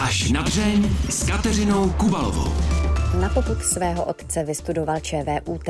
Až na dřeň s Kateřinou Kubalovou. Na poput svého otce vystudoval ČVUT.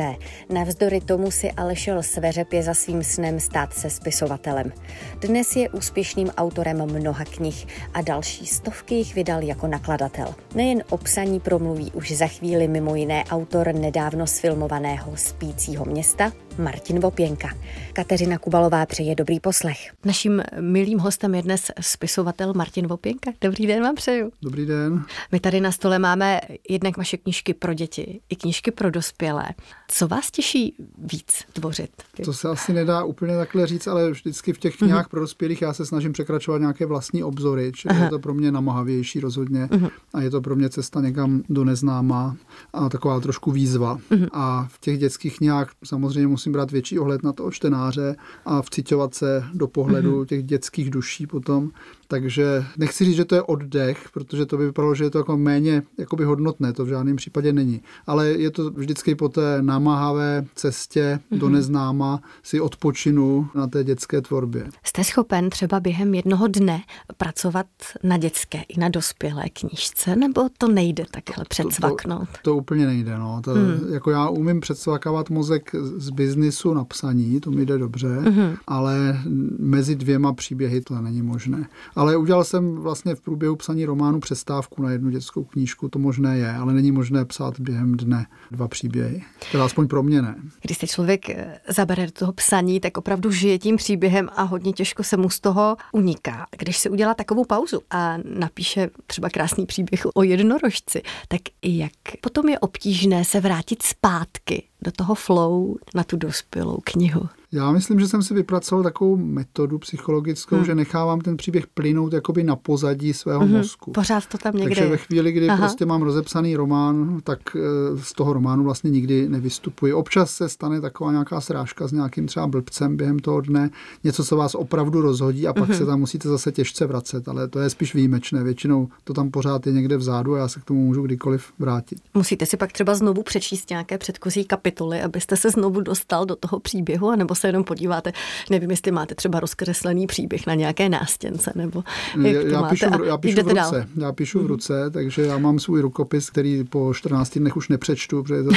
Navzdory tomu si ale šel sveřepě za svým snem stát se spisovatelem. Dnes je úspěšným autorem mnoha knih a další stovky jich vydal jako nakladatel. Nejen o psaní promluví už za chvíli mimo jiné autor nedávno sfilmovaného Spícího města Martin Vopěnka. Kateřina Kubalová přeje dobrý poslech. Naším milým hostem je dnes spisovatel Martin Vopěnka. Dobrý den vám přeju. Dobrý den. My tady na stole máme jednak vaše knížky pro děti i knížky pro dospělé. Co vás těší víc tvořit? To se asi nedá úplně takhle říct, ale vždycky v těch mhm. knihách mm-hmm. pro dospělých já se snažím překračovat nějaké vlastní obzory, čili Aha. je to pro mě namahavější rozhodně mm-hmm. a je to pro mě cesta někam do neznáma a taková trošku výzva. Mm-hmm. A v těch dětských knihách samozřejmě musím brát větší ohled na toho čtenáře a vciťovat se do pohledu mm-hmm. těch dětských duší potom. Takže nechci říct, že to je oddech, protože to by vypadalo, že je to jako méně jakoby hodnotné, to v žádném případě není. Ale je to vždycky po té namáhavé cestě mm-hmm. do mhm. neznáma si odpočinu na té dětské tvorbě. Jste schopen třeba během jednoho dne pracovat na dětské i na dospělé knížce, nebo to nejde takhle předsvaknout? To, to, to úplně nejde. No. To, hmm. Jako já umím předsvakávat mozek z biznisu na psaní, to mi jde dobře, hmm. ale mezi dvěma příběhy to není možné. Ale udělal jsem vlastně v průběhu psaní románu přestávku na jednu dětskou knížku, to možné je, ale není možné psát během dne dva příběhy. Teda aspoň pro mě ne. Když se člověk eh, zabere do toho psaní, tak opravdu žije tím příběhem a hodně těžko se mu z toho uniká. Když se udělá takovou pauzu a napíše třeba krásný příběh o jednorožci, tak jak potom je obtížné se vrátit zpátky do toho flow na tu dospělou knihu? Já myslím, že jsem si vypracoval takovou metodu psychologickou, hmm. že nechávám ten příběh plynout jakoby na pozadí svého hmm. mozku. Pořád to tam někde Takže ve chvíli, kdy Aha. prostě mám rozepsaný román, tak eh, z toho románu vlastně nikdy nevystupuji. Občas se stane taková nějaká srážka s nějakým třeba blbcem během toho dne, něco, co vás opravdu rozhodí a pak hmm. se tam musíte zase těžce vracet, ale to je spíš výjimečné. Většinou to tam pořád je někde vzadu a já se k tomu můžu kdykoliv vrátit. Musíte si pak třeba znovu přečíst nějaké předchozí kapitoly, abyste se znovu dostal do toho příběhu, nebo se jenom podíváte, nevím, jestli máte třeba rozkreslený příběh na nějaké nástěnce, nebo jak já, já máte. Píšu, v, já píšu v ruce, dál. já píšu v ruce, takže já mám svůj rukopis, který po 14 dnech už nepřečtu, protože je to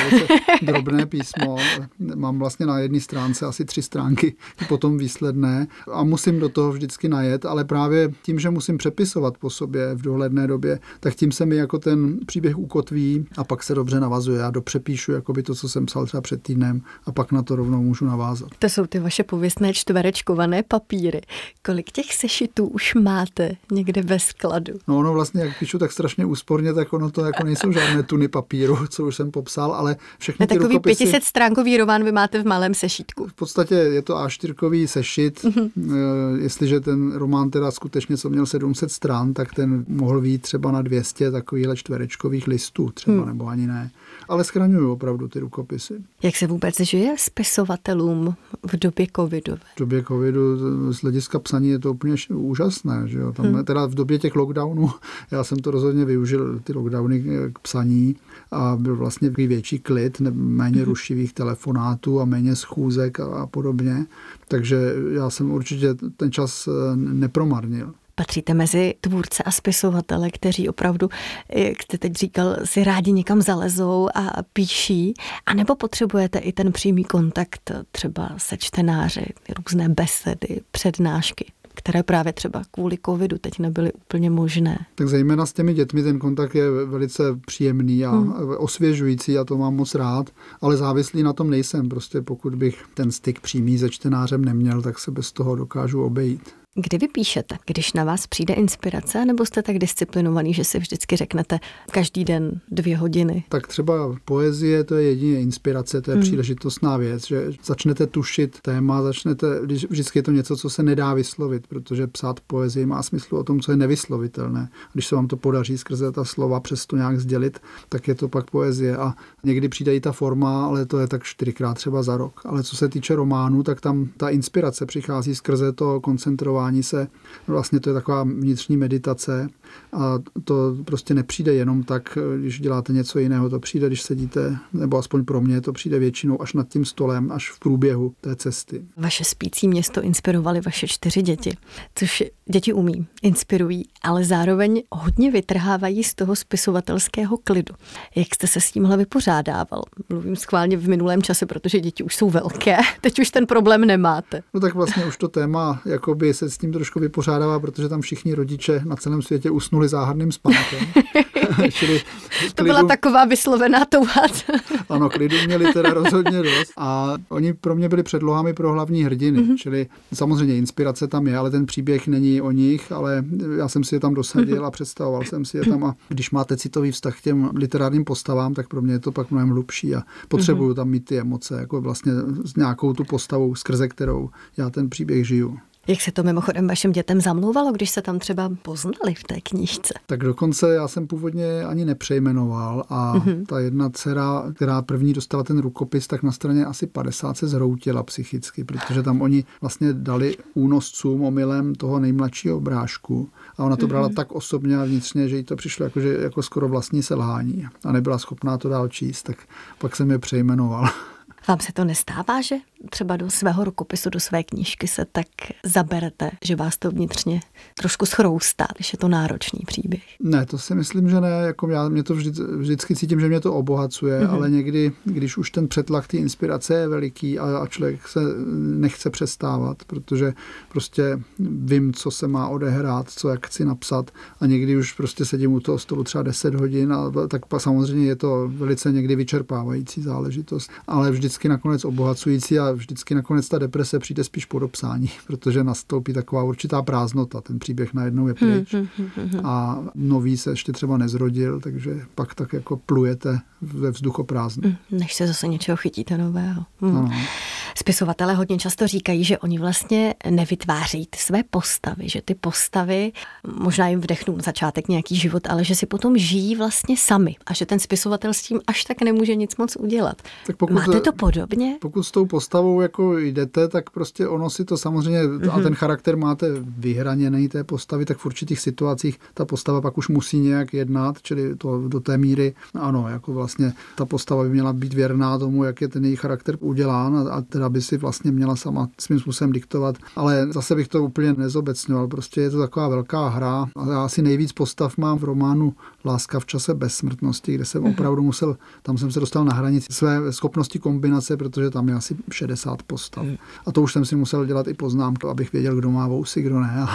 drobné písmo. Mám vlastně na jedné stránce asi tři stránky, potom výsledné a musím do toho vždycky najet, ale právě tím, že musím přepisovat po sobě v dohledné době, tak tím se mi jako ten příběh ukotví a pak se dobře navazuje. Já dopřepíšu jakoby to, co jsem psal třeba před týdnem a pak na to rovnou můžu navázat. To jsou ty vaše pověstné čtverečkované papíry. Kolik těch sešitů už máte někde ve skladu? No ono vlastně, jak píšu tak strašně úsporně, tak ono to jako nejsou žádné tuny papíru, co už jsem popsal, ale všechny ty takový rukopisy... 500 stránkový román vy máte v malém sešítku. V podstatě je to A4 sešit. Mm-hmm. Jestliže ten román teda skutečně co měl 700 stran, tak ten mohl být třeba na 200 takovýchhle čtverečkových listů třeba, hmm. nebo ani ne ale schraňuju opravdu ty rukopisy. Jak se vůbec žije spisovatelům v době covidu? V době covidu z hlediska psaní je to úplně úžasné. Že jo? Tam, hmm. Teda v době těch lockdownů, já jsem to rozhodně využil, ty lockdowny k psaní a byl vlastně větší klid, méně hmm. rušivých telefonátů a méně schůzek a, a podobně. Takže já jsem určitě ten čas eh, nepromarnil. Patříte mezi tvůrce a spisovatele, kteří opravdu, jak jste teď říkal, si rádi někam zalezou a píší, a nebo potřebujete i ten přímý kontakt třeba se čtenáři, různé besedy, přednášky? které právě třeba kvůli covidu teď nebyly úplně možné. Tak zejména s těmi dětmi ten kontakt je velice příjemný a hmm. osvěžující a to mám moc rád, ale závislý na tom nejsem. Prostě pokud bych ten styk přímý se čtenářem neměl, tak se bez toho dokážu obejít. Kdy vy píšete? Když na vás přijde inspirace, nebo jste tak disciplinovaný, že si vždycky řeknete každý den dvě hodiny? Tak třeba poezie, to je jedině inspirace, to je hmm. příležitostná věc, že začnete tušit téma, začnete, když vždycky je to něco, co se nedá vyslovit, protože psát poezii má smysl o tom, co je nevyslovitelné. Když se vám to podaří skrze ta slova přes to nějak sdělit, tak je to pak poezie. A někdy přijde i ta forma, ale to je tak čtyřikrát třeba za rok. Ale co se týče románu, tak tam ta inspirace přichází skrze to koncentrovat inspirování se. Vlastně to je taková vnitřní meditace a to prostě nepřijde jenom tak, když děláte něco jiného. To přijde, když sedíte, nebo aspoň pro mě, to přijde většinou až nad tím stolem, až v průběhu té cesty. Vaše spící město inspirovali vaše čtyři děti, což děti umí, inspirují, ale zároveň hodně vytrhávají z toho spisovatelského klidu. Jak jste se s tímhle vypořádával? Mluvím schválně v minulém čase, protože děti už jsou velké, teď už ten problém nemáte. No tak vlastně už to téma jakoby se s tím trošku vypořádává, protože tam všichni rodiče na celém světě usnuli záhadným spánkem. Čili klidu, to byla taková vyslovená touha. ano, klidu měli teda rozhodně dost a oni pro mě byli předlohami pro hlavní hrdiny, mm-hmm. čili samozřejmě inspirace tam je, ale ten příběh není o nich, ale já jsem si je tam dosadil a představoval jsem si je tam a když máte citový vztah k těm literárním postavám, tak pro mě je to pak mnohem hlubší a potřebuju tam mít ty emoce, jako vlastně s nějakou tu postavou, skrze kterou já ten příběh žiju. Jak se to mimochodem vašim dětem zamlouvalo, když se tam třeba poznali v té knížce? Tak dokonce já jsem původně ani nepřejmenoval a mm-hmm. ta jedna dcera, která první dostala ten rukopis, tak na straně asi 50 se zhroutila psychicky, protože tam oni vlastně dali únoscům omylem toho nejmladšího obrážku a ona to brala mm-hmm. tak osobně a vnitřně, že jí to přišlo jako, že, jako skoro vlastní selhání a nebyla schopná to dál číst, tak pak jsem je přejmenoval. Vám se to nestává, že třeba do svého rukopisu, do své knížky se tak zaberete, že vás to vnitřně trošku schroustá, když je to náročný příběh? Ne, to si myslím, že ne. Jako já mě to vždy, vždycky cítím, že mě to obohacuje, mm-hmm. ale někdy, když už ten přetlak té inspirace je veliký a, a člověk se nechce přestávat, protože prostě vím, co se má odehrát, co jak chci napsat a někdy už prostě sedím u toho stolu třeba 10 hodin a tak samozřejmě je to velice někdy vyčerpávající záležitost, ale vždycky nakonec obohacující a vždycky nakonec ta deprese přijde spíš po dopsání, protože nastoupí taková určitá prázdnota. Ten příběh najednou je pryč hmm, hmm, hmm, a nový se ještě třeba nezrodil, takže pak tak jako plujete ve vzduchoprázdnu. Než se zase něčeho chytíte nového. Hmm. Ano. Spisovatelé hodně často říkají, že oni vlastně nevytváří ty své postavy, že ty postavy možná jim vdechnou na začátek nějaký život, ale že si potom žijí vlastně sami a že ten spisovatel s tím až tak nemůže nic moc udělat. Tak pokud, Máte to podobně? Pokud s tou postavou jako jdete, tak prostě ono si to samozřejmě, mm-hmm. a mhm. ten charakter máte vyhraněný té postavy, tak v určitých situacích ta postava pak už musí nějak jednat, čili to do té míry, ano, jako vlastně ta postava by měla být věrná tomu, jak je ten její charakter udělán a, a teda by si vlastně měla sama svým způsobem diktovat, ale zase bych to úplně nezobecňoval, prostě je to taková velká hra a já asi nejvíc postav mám v románu Láska v čase bezsmrtnosti, kde jsem mhm. opravdu musel, tam jsem se dostal na hranici své schopnosti kombinace, protože tam je asi 60 postav. Mhm. A to už jsem si musel dělat i poznámku, abych věděl, kdo má vousy, kdo ne,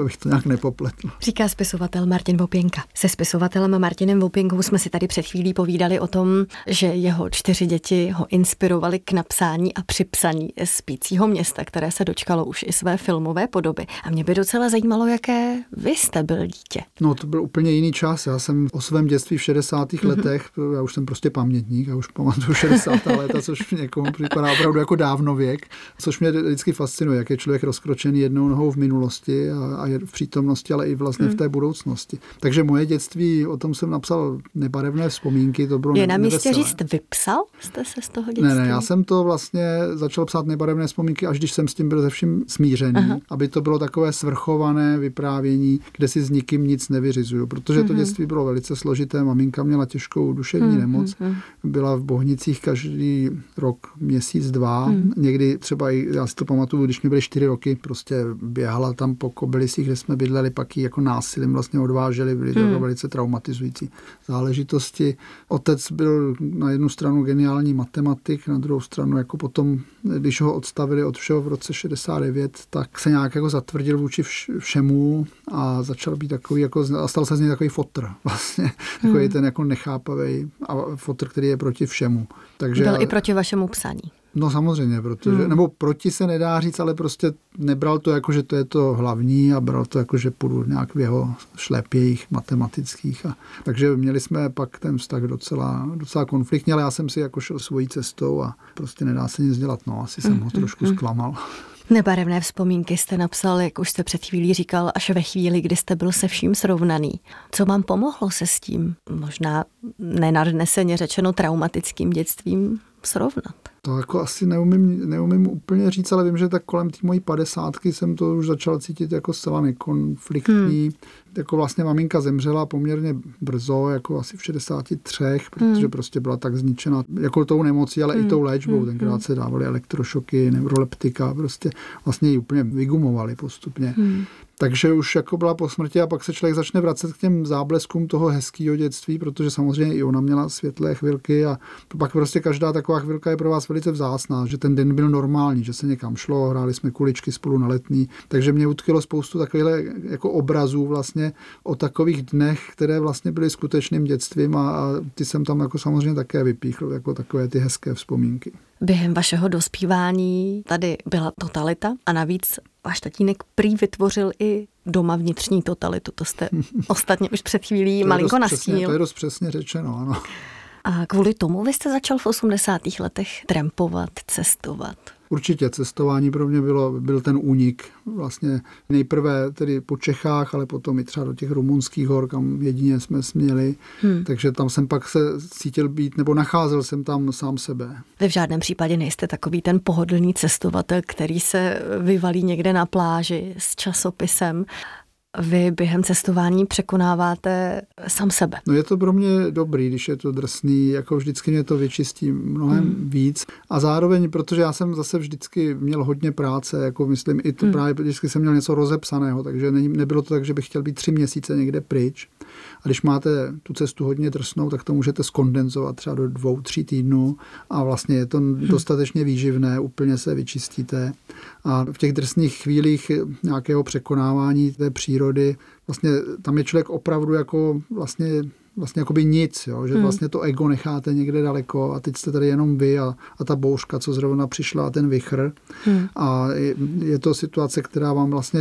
abych to nějak nepopletl. Říká spisovatel Martin Vopěnka. Se spisovatelem Martinem Vopěnkou jsme si tady před chvílí povídali o tom, že jeho čtyři děti ho inspirovali k napsání a připsaní spícího města, které se dočkalo už i své filmové podoby. A mě by docela zajímalo, jaké vy jste byl dítě. No to byl úplně jiný čas. Já jsem o svém dětství v 60. Mm-hmm. letech, já už jsem prostě pamětník, já už pamatuju 60. léta, což někomu připadá opravdu jako dávno věk, což mě vždycky fascinuje, jak je člověk rozkročený jednou nohou v minulosti a, a je v přítomnosti, ale i vlastně mm. v té budoucnosti. Takže moje dětství, o tom jsem napsal nebarevné vzpomínky, to bylo Je na místě neveselé. říct, vypsal jste se z toho dětství? Ne, ne, já jsem to vlastně začal psát nebarevné vzpomínky, až když jsem s tím byl ze vším smířený, Aha. aby to bylo takové svrchované vyprávění, kde si s nikým nic nevyřizuju, protože to mhm. dětství bylo velice složité, maminka měla těžkou duševní hmm, nemoc, hmm, byla v Bohnicích každý rok, měsíc, dva, hmm. někdy třeba i, já si to pamatuju, když mi byly čtyři roky, prostě běhala tam po Kobylisích, kde jsme bydleli, pak ji jako násilím vlastně odváželi, byly to hmm. velice traumatizující záležitosti. Otec byl na jednu stranu geniální matematik, na druhou stranu jako potom, když ho odstavili od všeho v roce 69, tak se nějak jako zatvrdil vůči všemu a začal být takový, jako, a stal se z něj takový fotr vlastně, takový hmm. ten jako nechápavý a fotr, který je proti všemu. Takže, Byl i proti vašemu psaní. No samozřejmě, protože, hmm. nebo proti se nedá říct, ale prostě nebral to jako, že to je to hlavní a bral to jako, že půjdu nějak v jeho šlepějích matematických. A, takže měli jsme pak ten vztah docela, docela konfliktní, ale já jsem si jako šel svojí cestou a prostě nedá se nic dělat. No, asi jsem hmm. ho trošku hmm. zklamal. Nebarevné vzpomínky jste napsal, jak už jste před chvílí říkal, až ve chvíli, kdy jste byl se vším srovnaný. Co vám pomohlo se s tím, možná nenadneseně řečeno traumatickým dětstvím, srovnat? To jako asi neumím, neumím úplně říct, ale vím, že tak kolem té mojí padesátky jsem to už začal cítit jako zcela nekonfliktní. Hmm. Jako vlastně maminka zemřela poměrně brzo, jako asi v 63, protože hmm. prostě byla tak zničena jako tou nemocí, ale hmm. i tou léčbou. Hmm. Tenkrát se dávaly elektrošoky, neuroleptika, prostě vlastně ji úplně vygumovali postupně. Hmm. Takže už jako byla po smrti a pak se člověk začne vracet k těm zábleskům toho hezkého dětství, protože samozřejmě i ona měla světlé chvilky a pak prostě každá taková chvilka je pro vás velice vzácná, že ten den byl normální, že se někam šlo, hráli jsme kuličky spolu na letní, takže mě utkilo spoustu takových jako obrazů vlastně o takových dnech, které vlastně byly skutečným dětstvím a, a ty jsem tam jako samozřejmě také vypíchl, jako takové ty hezké vzpomínky. Během vašeho dospívání tady byla totalita a navíc váš tatínek prý vytvořil i doma vnitřní totalitu. To jste ostatně už před chvílí malinko nastínil. To je dost přesně řečeno, ano. A kvůli tomu vy jste začal v 80. letech trampovat, cestovat. Určitě cestování pro mě bylo, byl ten únik. Vlastně nejprve tedy po Čechách, ale potom i třeba do těch rumunských hor, kam jedině jsme směli. Hmm. Takže tam jsem pak se cítil být, nebo nacházel jsem tam sám sebe. Vy v žádném případě nejste takový ten pohodlný cestovatel, který se vyvalí někde na pláži s časopisem vy během cestování překonáváte sám sebe. No je to pro mě dobrý, když je to drsný, jako vždycky mě to vyčistí mnohem hmm. víc. A zároveň, protože já jsem zase vždycky měl hodně práce, jako myslím, i to hmm. právě vždycky jsem měl něco rozepsaného, takže ne, nebylo to tak, že bych chtěl být tři měsíce někde pryč. A když máte tu cestu hodně drsnou, tak to můžete skondenzovat třeba do dvou, tří týdnů a vlastně je to hmm. dostatečně výživné, úplně se vyčistíte. A v těch drsných chvílích nějakého překonávání té přírody, vlastně tam je člověk opravdu jako vlastně vlastně jakoby nic, jo? že hmm. vlastně to ego necháte někde daleko a teď jste tady jenom vy a, a ta bouřka, co zrovna přišla a ten vychr. Hmm. A je, je to situace, která vám vlastně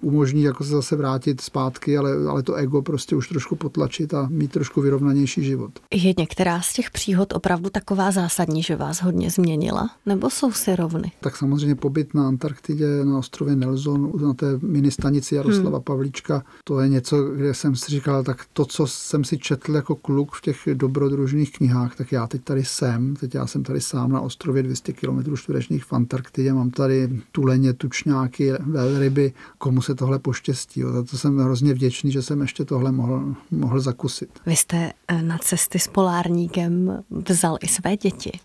umožní jako se zase vrátit zpátky, ale, ale to ego prostě už trošku potlačit a mít trošku vyrovnanější život. Je některá z těch příhod opravdu taková zásadní, že vás hodně změnila? Nebo jsou si rovny? Tak samozřejmě pobyt na Antarktidě, na ostrově Nelson, na té ministanici Jaroslava hmm. Pavlíčka, to je něco, kde jsem si říkal, tak to, co jsem si četl, četl jako kluk v těch dobrodružných knihách, tak já teď tady jsem, teď já jsem tady sám na ostrově 200 km čtverečních v Antarktidě, mám tady tuleně, tučňáky, velryby, komu se tohle poštěstí. Za to jsem hrozně vděčný, že jsem ještě tohle mohl, mohl zakusit. Vy jste eh, na cesty s polárníkem vzal i své děti.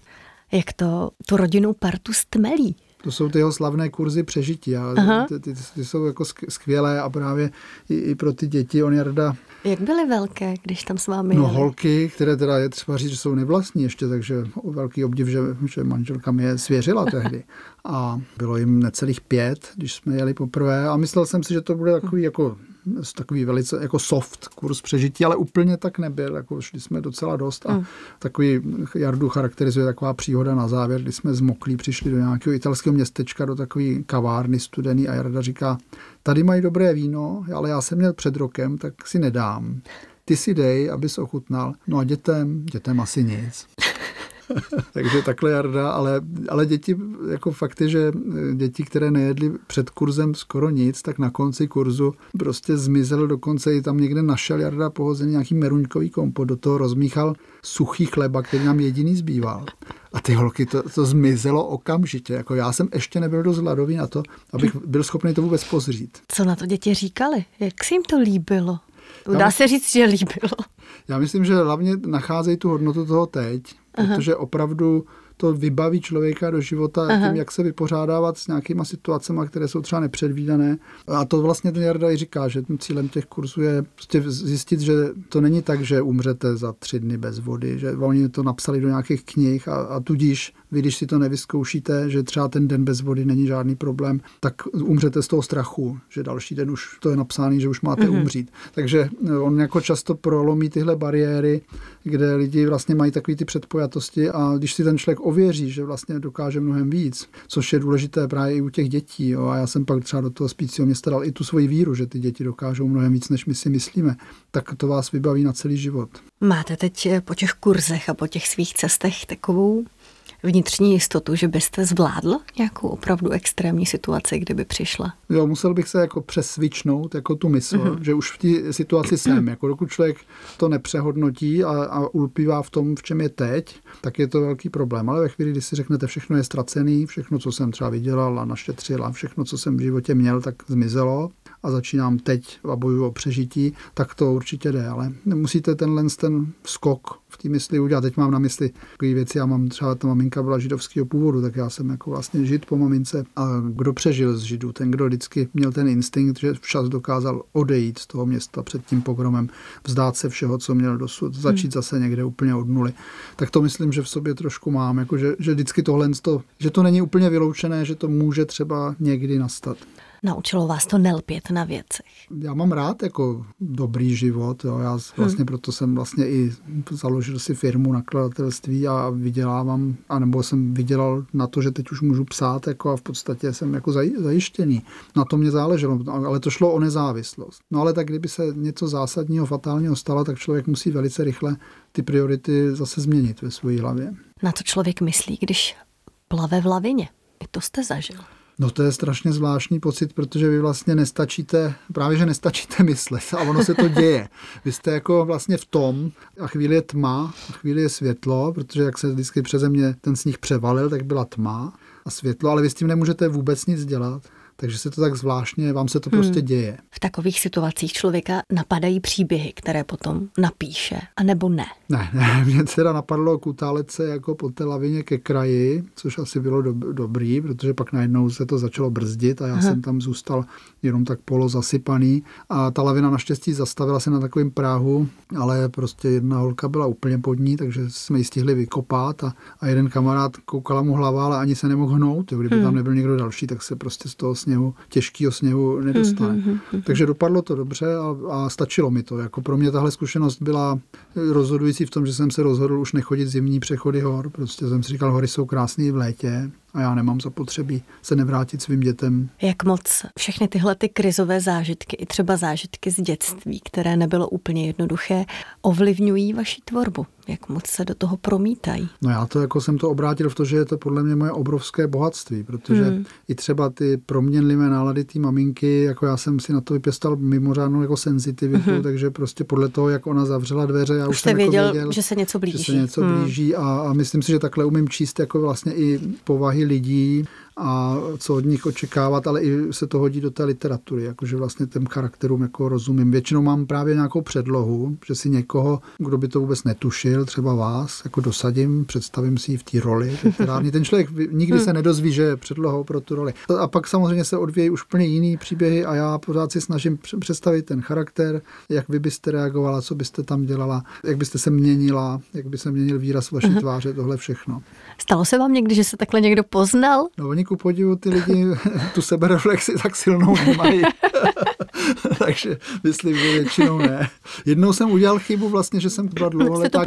Jak to tu rodinnou partu stmelí? To jsou ty jeho slavné kurzy přežití a ty, ty, ty jsou jako skvělé a právě i, i pro ty děti on Jarda jak byly velké, když tam s vámi No jeli? holky, které teda je třeba říct, že jsou nevlastní ještě, takže velký obdiv, že, že manželka je svěřila tehdy. A bylo jim necelých pět, když jsme jeli poprvé a myslel jsem si, že to bude takový jako takový velice jako soft kurz přežití, ale úplně tak nebyl, jako šli jsme docela dost a mm. takový Jardu charakterizuje taková příhoda na závěr, kdy jsme zmoklí přišli do nějakého italského městečka, do takové kavárny studený a Jarda říká, tady mají dobré víno, ale já jsem měl před rokem, tak si nedám. Ty si dej, abys ochutnal. No a dětem, dětem asi nic. Takže takhle Jarda, ale, ale děti, jako fakt je, že děti, které nejedly před kurzem skoro nic, tak na konci kurzu prostě zmizel, dokonce i tam někde našel Jarda pohozený nějaký meruňkový kompot, do toho rozmíchal suchý chleba, který nám jediný zbýval. A ty holky, to, to zmizelo okamžitě. Jako já jsem ještě nebyl dost hladový na to, abych byl schopný to vůbec pozřít. Co na to děti říkali? Jak se jim to líbilo? Dá se říct, že líbilo. Já myslím, že hlavně nacházejí tu hodnotu toho teď, Aha. protože opravdu to vybaví člověka do života Aha. tím, jak se vypořádávat s nějakýma situacemi, které jsou třeba nepředvídané. A to vlastně ten Jarda i říká, že tím cílem těch kurzů je prostě zjistit, že to není tak, že umřete za tři dny bez vody, že oni to napsali do nějakých knih a, a tudíž vy, když si to nevyzkoušíte, že třeba ten den bez vody není žádný problém, tak umřete z toho strachu, že další den už to je napsáno, že už máte mm-hmm. umřít. Takže on jako často prolomí tyhle bariéry, kde lidi vlastně mají takové ty předpojatosti a když si ten člověk ověří, že vlastně dokáže mnohem víc, což je důležité právě i u těch dětí. Jo. A já jsem pak třeba do toho spícího města dal i tu svoji víru, že ty děti dokážou mnohem víc, než my si myslíme. Tak to vás vybaví na celý život. Máte teď po těch kurzech a po těch svých cestech takovou vnitřní jistotu, že byste zvládl nějakou opravdu extrémní situaci, kdyby přišla? Jo, musel bych se jako přesvičnout jako tu mysl, mm-hmm. že už v té situaci jsem. Jako dokud člověk to nepřehodnotí a, a ulpívá v tom, v čem je teď, tak je to velký problém. Ale ve chvíli, kdy si řeknete, všechno je ztracený, všechno, co jsem třeba vydělal a našetřil a všechno, co jsem v životě měl, tak zmizelo a začínám teď a bojuju o přežití, tak to určitě jde. Ale nemusíte tenhle ten skok v té mysli udělat. Teď mám na mysli takové věci, já mám třeba ta maminka byla židovského původu, tak já jsem jako vlastně žid po mamince. A kdo přežil z židů? Ten, kdo vždycky měl ten instinkt, že včas dokázal odejít z toho města před tím pogromem, vzdát se všeho, co měl dosud, začít hmm. zase někde úplně od nuly. Tak to myslím, že v sobě trošku mám, jako že, že vždycky tohle, že to není úplně vyloučené, že to může třeba někdy nastat. Naučilo vás to nelpět na věcech? Já mám rád jako dobrý život. Jo. Já vlastně hmm. proto jsem vlastně i založil si firmu nakladatelství a vydělávám, anebo jsem vydělal na to, že teď už můžu psát jako a v podstatě jsem jako zajištěný. Na to mě záleželo, ale to šlo o nezávislost. No ale tak kdyby se něco zásadního, fatálního stalo, tak člověk musí velice rychle ty priority zase změnit ve své hlavě. Na co člověk myslí, když plave v lavině? I to jste zažil. No to je strašně zvláštní pocit, protože vy vlastně nestačíte, právě že nestačíte myslet a ono se to děje. Vy jste jako vlastně v tom a chvíli je tma, a chvíli je světlo, protože jak se vždycky přeze mě ten sníh převalil, tak byla tma a světlo, ale vy s tím nemůžete vůbec nic dělat. Takže se to tak zvláštně, vám se to hmm. prostě děje. V takových situacích člověka napadají příběhy, které potom napíše, anebo ne? Ne, ne, mě teda napadlo kutálet se jako po té lavině ke kraji, což asi bylo do, dobrý, protože pak najednou se to začalo brzdit a já Aha. jsem tam zůstal jenom tak polo zasypaný a ta lavina naštěstí zastavila se na takovém práhu, ale prostě jedna holka byla úplně pod ní, takže jsme ji stihli vykopat a, a jeden kamarád koukala mu hlava, ale ani se nemohl hnout, jo, kdyby hmm. tam nebyl někdo další, tak se prostě z toho sněhu, těžkého sněhu nedostane. Mm-hmm. Takže dopadlo to dobře a, a stačilo mi to. Jako pro mě tahle zkušenost byla rozhodující v tom, že jsem se rozhodl už nechodit zimní přechody hor. Prostě jsem si říkal, hory jsou krásné v létě, a já nemám zapotřebí se nevrátit svým dětem. Jak moc všechny tyhle ty krizové zážitky, i třeba zážitky z dětství, které nebylo úplně jednoduché, ovlivňují vaši tvorbu? Jak moc se do toho promítají? No já to jako jsem to obrátil v to, že je to podle mě moje obrovské bohatství, protože hmm. i třeba ty proměnlivé nálady té maminky, jako já jsem si na to vypěstal mimořádnou jako senzitivitu, hmm. takže prostě podle toho, jak ona zavřela dveře, já už, už jsem jako věděl, jako věděl, že se něco blíží. Že se něco hmm. blíží a, a myslím si, že takhle umím číst jako vlastně i povahy lidí a co od nich očekávat, ale i se to hodí do té literatury, jakože vlastně těm charakterům jako rozumím. Většinou mám právě nějakou předlohu, že si někoho, kdo by to vůbec netušil, třeba vás, jako dosadím, představím si ji v té roli literární. Ten člověk nikdy se nedozví, že je předlohou pro tu roli. A pak samozřejmě se odvíjí už úplně jiný příběhy a já pořád si snažím představit ten charakter, jak vy byste reagovala, co byste tam dělala, jak byste se měnila, jak by se měnil výraz vaší tváře, tohle všechno. Stalo se vám někdy, že se takhle někdo poznal? No, ku podivu ty lidi tu sebereflexi tak silnou nemají. Takže myslím, že většinou ne. Jednou jsem udělal chybu vlastně, že jsem byla dlouholetá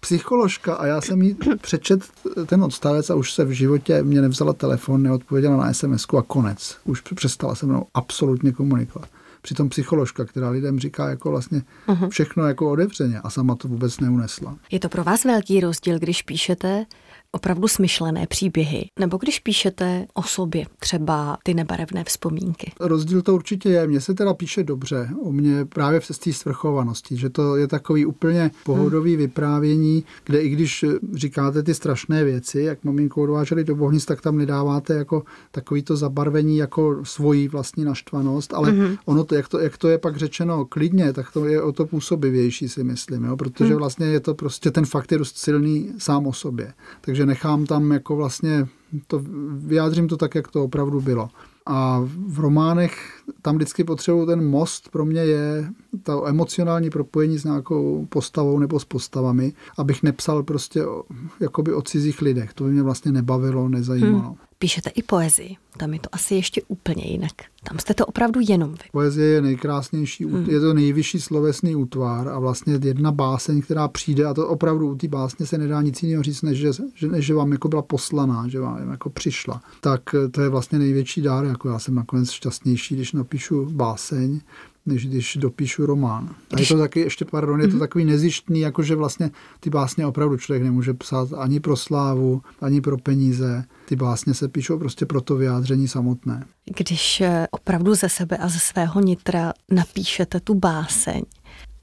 psycholožka a já jsem jí přečet ten odstavec a už se v životě mě nevzala telefon, neodpověděla na sms a konec. Už přestala se mnou absolutně komunikovat. Přitom psycholožka, která lidem říká jako vlastně uh-huh. všechno jako otevřeně a sama to vůbec neunesla. Je to pro vás velký rozdíl, když píšete opravdu smyšlené příběhy, nebo když píšete o sobě, třeba ty nebarevné vzpomínky? Rozdíl to určitě je. Mně se teda píše dobře o mě právě v té svrchovanosti, že to je takový úplně pohodový hmm. vyprávění, kde i když říkáte ty strašné věci, jak maminko odváželi do bohnic, tak tam nedáváte jako takový to zabarvení jako svoji vlastní naštvanost, ale hmm. ono to jak, to, jak to je pak řečeno klidně, tak to je o to působivější, si myslím, jo? protože hmm. vlastně je to prostě ten fakt je dost silný sám o sobě. Takže nechám tam jako vlastně, to, vyjádřím to tak, jak to opravdu bylo. A v románech tam vždycky potřebuji ten most, pro mě je to emocionální propojení s nějakou postavou nebo s postavami, abych nepsal prostě jakoby o cizích lidech. To by mě vlastně nebavilo, nezajímalo. Hmm. Píšete i poezii. Tam je to asi ještě úplně jinak. Tam jste to opravdu jenom vy. Poezie je nejkrásnější, hmm. je to nejvyšší slovesný útvar a vlastně jedna báseň, která přijde, a to opravdu u té básně se nedá nic jiného říct, než že, že, než že vám jako byla poslaná, že vám jako přišla. Tak to je vlastně největší dár, jako já jsem nakonec šťastnější, když napíšu báseň, než když dopíšu román. A je to taky, ještě pardon, je to mhm. takový nezištný, jakože vlastně ty básně opravdu člověk nemůže psát ani pro slávu, ani pro peníze. Ty básně se píšou prostě pro to vyjádření samotné. Když eh, opravdu ze sebe a ze svého nitra napíšete tu báseň,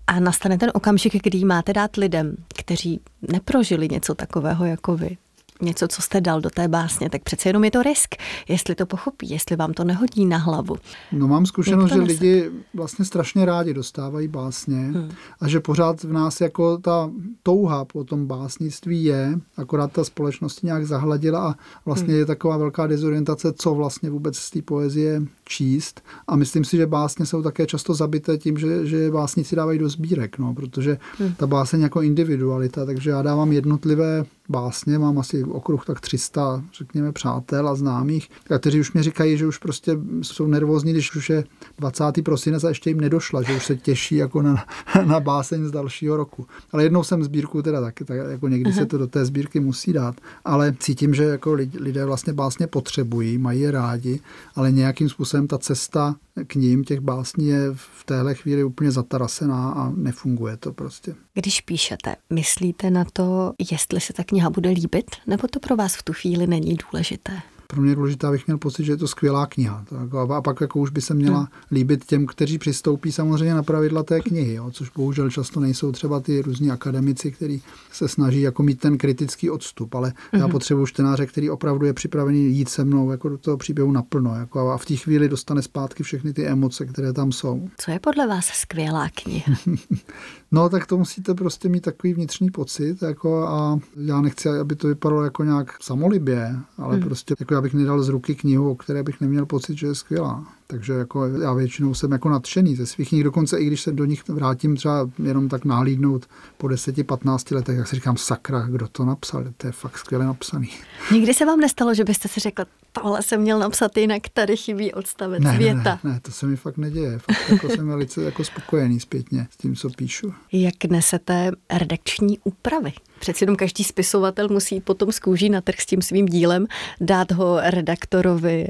a nastane ten okamžik, kdy máte dát lidem, kteří neprožili něco takového jako vy něco, co jste dal do té básně, tak přece jenom je to risk, jestli to pochopí, jestli vám to nehodí na hlavu. No mám zkušenost, že lidi vlastně strašně rádi dostávají básně hmm. a že pořád v nás jako ta touha po tom básnictví je, akorát ta společnost nějak zahladila a vlastně hmm. je taková velká dezorientace, co vlastně vůbec z té poezie číst. A myslím si, že básně jsou také často zabité tím, že, že básníci dávají do sbírek, no, protože hmm. ta báseň jako individualita, takže já dávám jednotlivé básně, mám asi okruh tak 300, řekněme, přátel a známých, kteří už mi říkají, že už prostě jsou nervózní, když už je 20. prosinec a ještě jim nedošla, že už se těší jako na, na báseň z dalšího roku. Ale jednou jsem sbírku teda taky, tak jako někdy uh-huh. se to do té sbírky musí dát, ale cítím, že jako lidé vlastně básně potřebují, mají je rádi, ale nějakým způsobem ta cesta k ním těch básní je v téhle chvíli úplně zatarasená a nefunguje to prostě. Když píšete, myslíte na to, jestli se ta kniha bude líbit, nebo to pro vás v tu chvíli není důležité? pro mě je důležité, abych měl pocit, že je to skvělá kniha. A pak jako už by se měla hmm. líbit těm, kteří přistoupí samozřejmě na pravidla té knihy, jo, což bohužel často nejsou třeba ty různí akademici, kteří se snaží jako mít ten kritický odstup, ale hmm. já potřebuji čtenáře, který opravdu je připravený jít se mnou jako do toho příběhu naplno jako a v té chvíli dostane zpátky všechny ty emoce, které tam jsou. Co je podle vás skvělá kniha? no tak to musíte prostě mít takový vnitřní pocit jako a já nechci, aby to vypadalo jako nějak samolibě, ale hmm. prostě jako já bych nedal z ruky knihu, o které bych neměl pocit, že je skvělá. Takže jako já většinou jsem jako nadšený ze svých knih, dokonce i když se do nich vrátím třeba jenom tak nahlídnout po 10-15 letech, jak si říkám, sakra, kdo to napsal, to je fakt skvěle napsaný. Nikdy se vám nestalo, že byste si řekl, tohle jsem měl napsat jinak, tady chybí odstavec, ne, věta. Ne, ne, ne, to se mi fakt neděje. Fakt jako jsem velice jako spokojený zpětně s tím, co píšu. Jak nesete redakční úpravy? Přeci jenom každý spisovatel musí potom z kůží na trh s tím svým dílem, dát ho redaktorovi.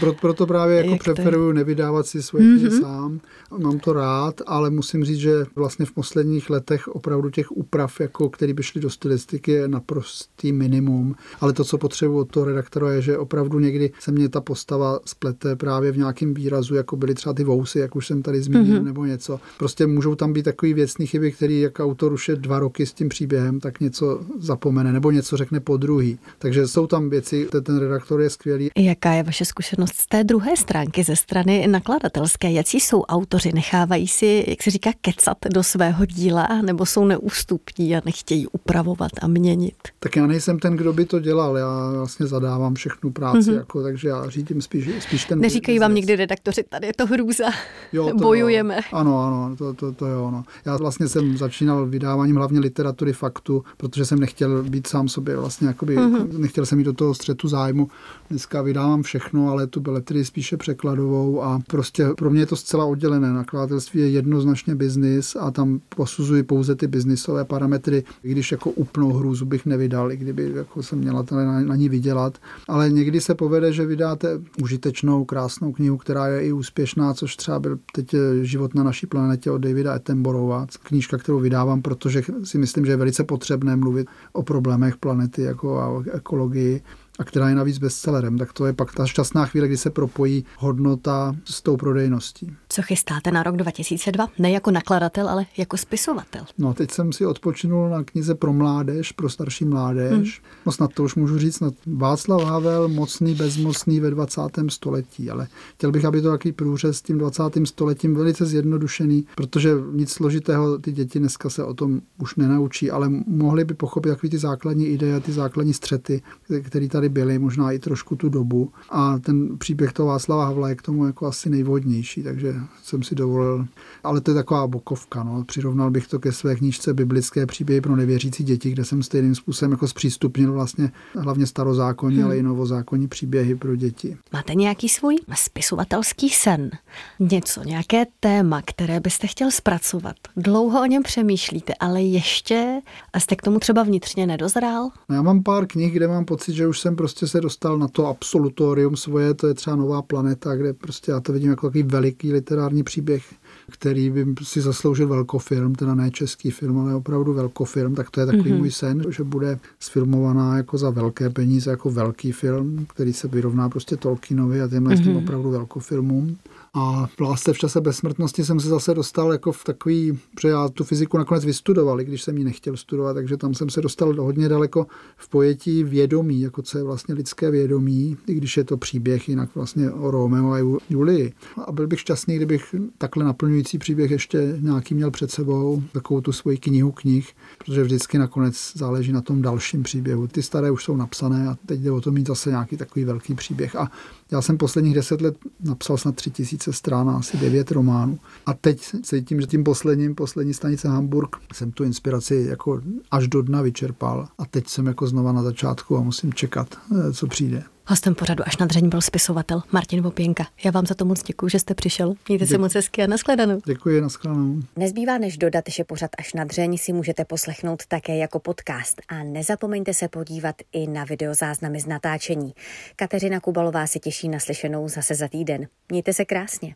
Pro, proto právě jako preferuju nevydávat si svoje mm-hmm. sám. Mám to rád, ale musím říct, že vlastně v posledních letech opravdu těch úprav, jako který by šly do stylistiky, je naprostý minimum. Ale to, co potřebuji od toho redaktora, je, že opravdu někdy se mě ta postava splete právě v nějakém výrazu, jako byly třeba ty vousy, jak už jsem tady zmínil, mm-hmm. nebo něco. Prostě můžou tam být takové věcné chyby, které jak autor už je dva roky s tím příběhem, tak něco zapomene nebo něco řekne po druhý. Takže jsou tam věci, ten redaktor je skvělý. Jaká je vaše zkušenost z té druhé stránky, ze strany nakladatelské? Jaký jsou autoři? Nechávají si, jak se říká, kecat do svého díla, nebo jsou neústupní a nechtějí upravovat a měnit? Tak já nejsem ten, kdo by to dělal. Já vlastně zadávám všechnu práci, mm-hmm. jako, takže já řídím spíš, spíš ten. Neříkají vám nikdy redaktoři, tady je to hrůza, jo, to bojujeme. Jo. Ano, ano, to, to, to jo. No. Já vlastně jsem začínal vydáváním hlavně literatury faktu, protože jsem nechtěl být sám sobě vlastně, jakoby, mm-hmm. nechtěl jsem jít do toho střetu zájmu. Dneska vydávám všechno, ale tu beletry spíše překladovou a prostě pro mě je to zcela oddělené. Nakladatelství je jednoznačně biznis a tam posuzuji pouze ty biznisové parametry, i když jako úplnou hrůzu bych nevydal, i kdyby jako jsem měla na, na ní vydělat. Ale někdy se povede, že vydáte užitečnou, krásnou knihu, která je i úspěšná, což třeba byl teď život na naší planetě od Davida Attenborova, knížka, kterou vydávám, protože si myslím, že je velice potřebné mluvit o problémech planety jako a ekologii a která je navíc bestsellerem, tak to je pak ta šťastná chvíle, kdy se propojí hodnota s tou prodejností. Co chystáte na rok 2002? Ne jako nakladatel, ale jako spisovatel. No, teď jsem si odpočinul na knize pro mládež, pro starší mládež. Hmm. No snad to už můžu říct, snad Václav Havel, mocný, bezmocný ve 20. století, ale chtěl bych, aby to takový průřez s tím 20. stoletím velice zjednodušený, protože nic složitého ty děti dneska se o tom už nenaučí, ale mohli by pochopit takový ty základní ideje, ty základní střety, které tady byly, možná i trošku tu dobu. A ten příběh toho Václava Havla je k tomu jako asi nejvhodnější, takže jsem si dovolil. Ale to je taková bokovka. No. Přirovnal bych to ke své knížce Biblické příběhy pro nevěřící děti, kde jsem stejným způsobem jako zpřístupnil vlastně hlavně starozákonní, hmm. ale i novozákonní příběhy pro děti. Máte nějaký svůj spisovatelský sen? Něco, nějaké téma, které byste chtěl zpracovat? Dlouho o něm přemýšlíte, ale ještě jste k tomu třeba vnitřně nedozrál? No, já mám pár knih, kde mám pocit, že už jsem prostě se dostal na to absolutorium svoje, to je třeba Nová planeta, kde prostě já to vidím jako takový veliký literární příběh který by si zasloužil velkofilm, teda ne český film, ale opravdu velkofilm, tak to je takový mm-hmm. můj sen, že bude sfilmovaná jako za velké peníze, jako velký film, který se vyrovná prostě Tolkienovi a těmhle mm-hmm. s tím mhm. opravdu velkofilmům. A v lásce v čase bezsmrtnosti jsem se zase dostal jako v takový, protože já tu fyziku nakonec vystudoval, i když jsem ji nechtěl studovat, takže tam jsem se dostal hodně daleko v pojetí vědomí, jako co je vlastně lidské vědomí, i když je to příběh jinak vlastně o Romeo a Julii. A byl bych šťastný, kdybych takhle naplňující příběh ještě nějaký měl před sebou, takovou tu svoji knihu knih, protože vždycky nakonec záleží na tom dalším příběhu. Ty staré už jsou napsané a teď jde o to mít zase nějaký takový velký příběh. A já jsem posledních deset let napsal snad tři tisíce stran, asi devět románů. A teď cítím, že tím posledním, poslední stanice Hamburg, jsem tu inspiraci jako až do dna vyčerpal. A teď jsem jako znova na začátku a musím čekat, eh, co přijde. Hostem pořadu až na dřeň byl spisovatel Martin Vopěnka. Já vám za to moc děkuji, že jste přišel. Mějte Děkuji. se moc hezky a nashledanou. Děkuji, nashledanou. Nezbývá než dodat, že pořad až na dřeň si můžete poslechnout také jako podcast a nezapomeňte se podívat i na videozáznamy z natáčení. Kateřina Kubalová se těší na slyšenou zase za týden. Mějte se krásně.